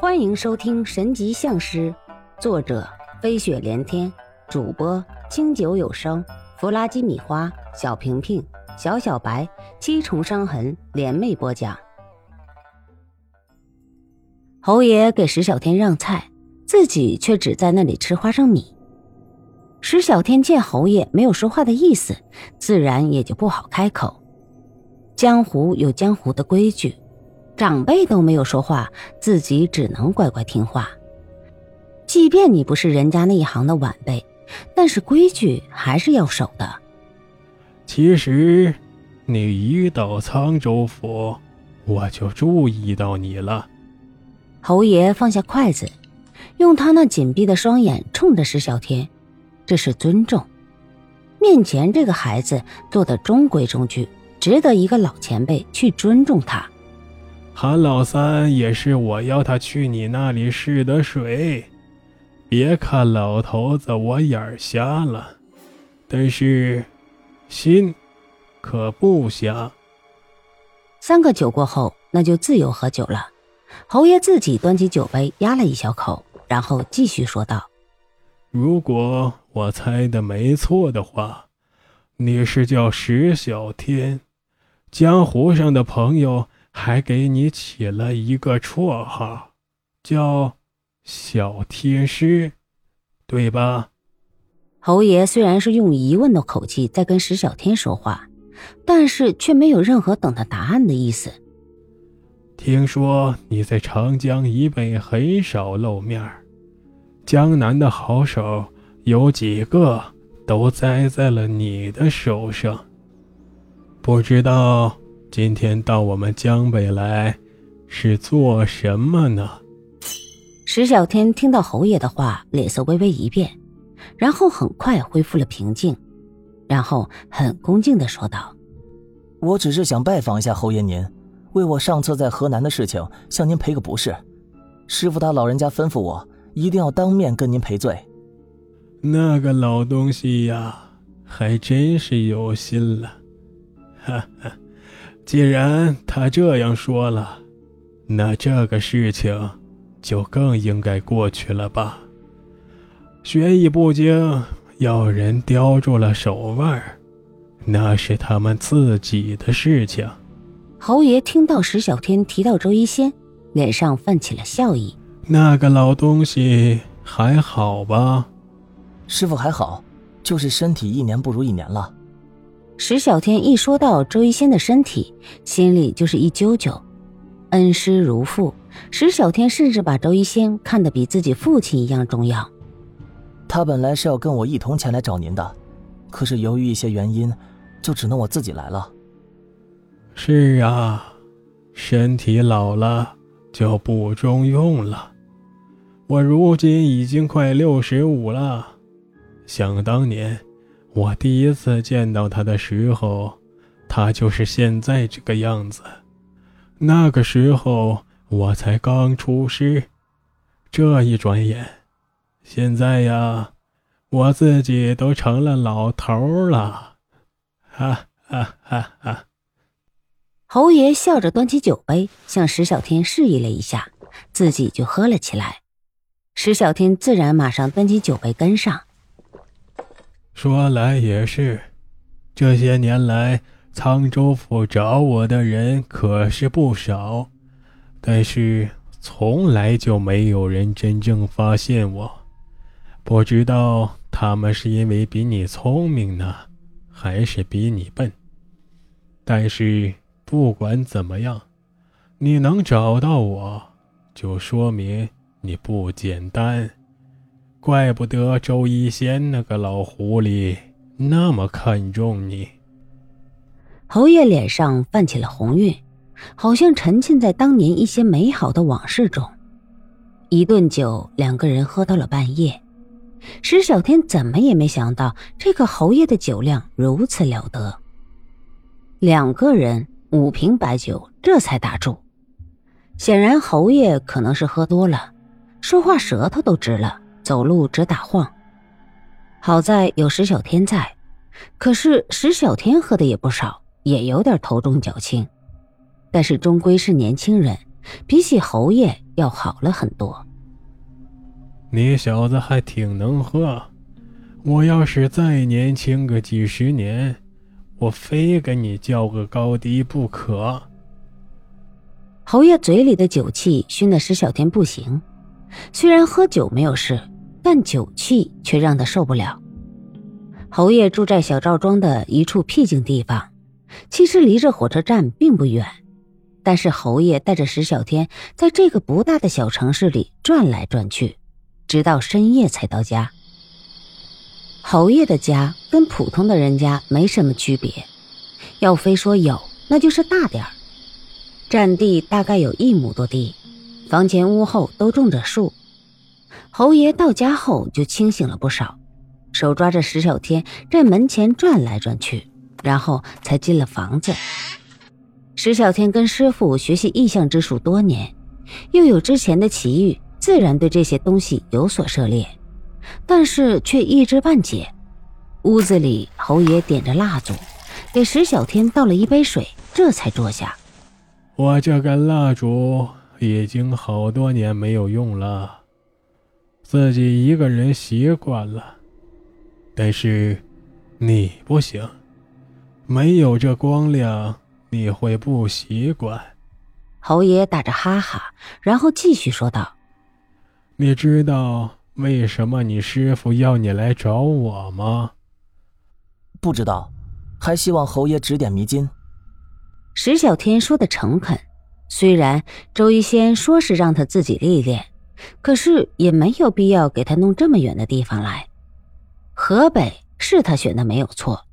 欢迎收听《神级相师》，作者飞雪连天，主播清酒有声，弗拉基米花，小平平，小小白，七重伤痕联袂播讲。侯爷给石小天让菜，自己却只在那里吃花生米。石小天见侯爷没有说话的意思，自然也就不好开口。江湖有江湖的规矩。长辈都没有说话，自己只能乖乖听话。即便你不是人家那一行的晚辈，但是规矩还是要守的。其实，你一到沧州府，我就注意到你了。侯爷放下筷子，用他那紧闭的双眼冲着石小天，这是尊重。面前这个孩子做的中规中矩，值得一个老前辈去尊重他。韩老三也是我邀他去你那里试的水，别看老头子我眼瞎了，但是心可不瞎。三个酒过后，那就自由喝酒了。侯爷自己端起酒杯压了一小口，然后继续说道：“如果我猜的没错的话，你是叫石小天，江湖上的朋友。”还给你起了一个绰号，叫“小天师”，对吧？侯爷虽然是用疑问的口气在跟石小天说话，但是却没有任何等他答案的意思。听说你在长江以北很少露面江南的好手有几个都栽在了你的手上，不知道。今天到我们江北来，是做什么呢？石小天听到侯爷的话，脸色微微一变，然后很快恢复了平静，然后很恭敬的说道：“我只是想拜访一下侯爷您，为我上次在河南的事情向您赔个不是。师傅他老人家吩咐我，一定要当面跟您赔罪。”那个老东西呀，还真是有心了，哈哈。既然他这样说了，那这个事情就更应该过去了吧？学艺不精，要人叼住了手腕那是他们自己的事情。侯爷听到石小天提到周一仙，脸上泛起了笑意。那个老东西还好吧？师傅还好，就是身体一年不如一年了。石小天一说到周一仙的身体，心里就是一揪揪。恩师如父，石小天甚至把周一仙看得比自己父亲一样重要。他本来是要跟我一同前来找您的，可是由于一些原因，就只能我自己来了。是啊，身体老了就不中用了。我如今已经快六十五了，想当年。我第一次见到他的时候，他就是现在这个样子。那个时候我才刚出师，这一转眼，现在呀，我自己都成了老头了。哈哈哈哈！侯爷笑着端起酒杯，向石小天示意了一下，自己就喝了起来。石小天自然马上端起酒杯跟上。说来也是，这些年来沧州府找我的人可是不少，但是从来就没有人真正发现我。不知道他们是因为比你聪明呢，还是比你笨？但是不管怎么样，你能找到我，就说明你不简单。怪不得周一仙那个老狐狸那么看重你。侯爷脸上泛起了红晕，好像沉浸在当年一些美好的往事中。一顿酒，两个人喝到了半夜。石小天怎么也没想到，这个侯爷的酒量如此了得。两个人五瓶白酒，这才打住。显然侯爷可能是喝多了，说话舌头都直了。走路直打晃，好在有石小天在。可是石小天喝的也不少，也有点头重脚轻。但是终归是年轻人，比起侯爷要好了很多。你小子还挺能喝，我要是再年轻个几十年，我非跟你较个高低不可。侯爷嘴里的酒气熏得石小天不行，虽然喝酒没有事，但酒气却让他受不了。侯爷住在小赵庄的一处僻静地方，其实离这火车站并不远。但是侯爷带着石小天在这个不大的小城市里转来转去，直到深夜才到家。侯爷的家跟普通的人家没什么区别，要非说有，那就是大点儿，占地大概有一亩多地，房前屋后都种着树。侯爷到家后就清醒了不少。手抓着石小天在门前转来转去，然后才进了房子。石小天跟师傅学习异象之术多年，又有之前的奇遇，自然对这些东西有所涉猎，但是却一知半解。屋子里，侯爷点着蜡烛，给石小天倒了一杯水，这才坐下。我这根蜡烛已经好多年没有用了，自己一个人习惯了。但是，你不行，没有这光亮，你会不习惯。侯爷打着哈哈，然后继续说道：“你知道为什么你师傅要你来找我吗？”不知道，还希望侯爷指点迷津。石小天说的诚恳，虽然周一仙说是让他自己历练，可是也没有必要给他弄这么远的地方来。河北是他选的没有错，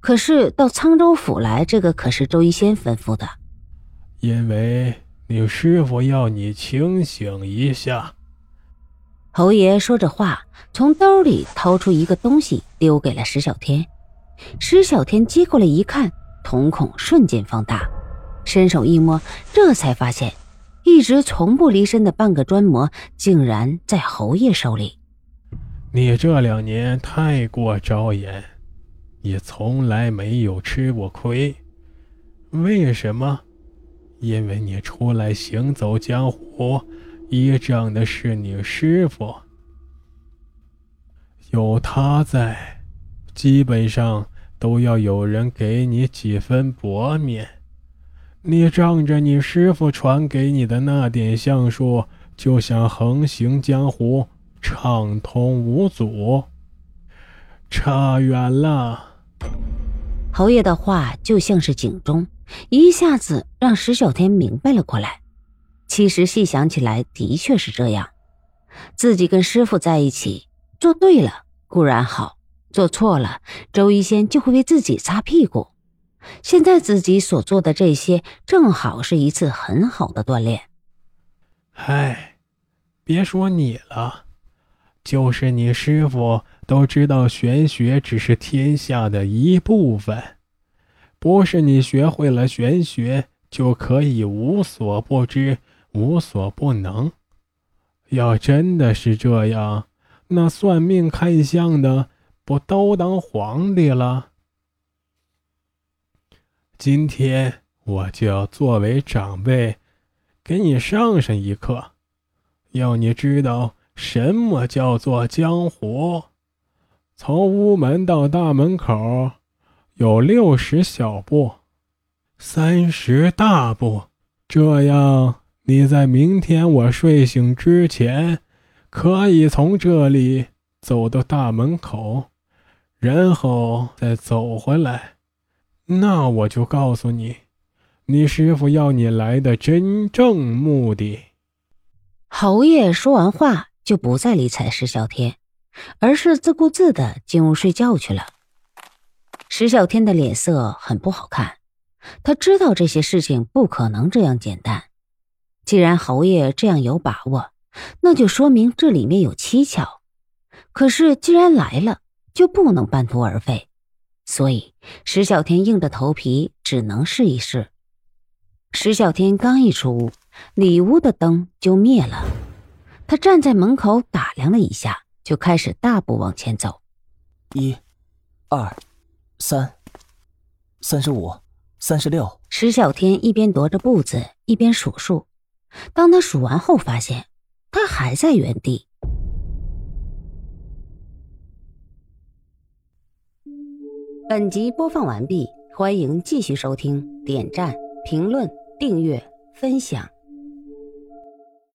可是到沧州府来，这个可是周一仙吩咐的。因为你师傅要你清醒一下。侯爷说着话，从兜里掏出一个东西，丢给了石小天。石小天接过来一看，瞳孔瞬间放大，伸手一摸，这才发现，一直从不离身的半个砖模，竟然在侯爷手里。你这两年太过招眼，你从来没有吃过亏。为什么？因为你出来行走江湖，依仗的是你师傅。有他在，基本上都要有人给你几分薄面。你仗着你师傅传给你的那点相术，就想横行江湖？畅通无阻，差远了。侯爷的话就像是警钟，一下子让石小天明白了过来。其实细想起来，的确是这样。自己跟师傅在一起，做对了固然好，做错了，周一仙就会为自己擦屁股。现在自己所做的这些，正好是一次很好的锻炼。嗨，别说你了。就是你师傅都知道，玄学只是天下的一部分，不是你学会了玄学就可以无所不知、无所不能。要真的是这样，那算命看相的不都当皇帝了？今天我就要作为长辈，给你上上一课，要你知道。什么叫做江湖？从屋门到大门口，有六十小步，三十大步。这样，你在明天我睡醒之前，可以从这里走到大门口，然后再走回来。那我就告诉你，你师傅要你来的真正目的。侯爷说完话。就不再理睬石小天，而是自顾自的进屋睡觉去了。石小天的脸色很不好看，他知道这些事情不可能这样简单。既然侯爷这样有把握，那就说明这里面有蹊跷。可是既然来了，就不能半途而废，所以石小天硬着头皮只能试一试。石小天刚一出屋，里屋的灯就灭了。他站在门口打量了一下，就开始大步往前走。一、二、三、三十五、三十六。石小天一边踱着步子，一边数数。当他数完后，发现他还在原地。本集播放完毕，欢迎继续收听，点赞、评论、订阅、分享。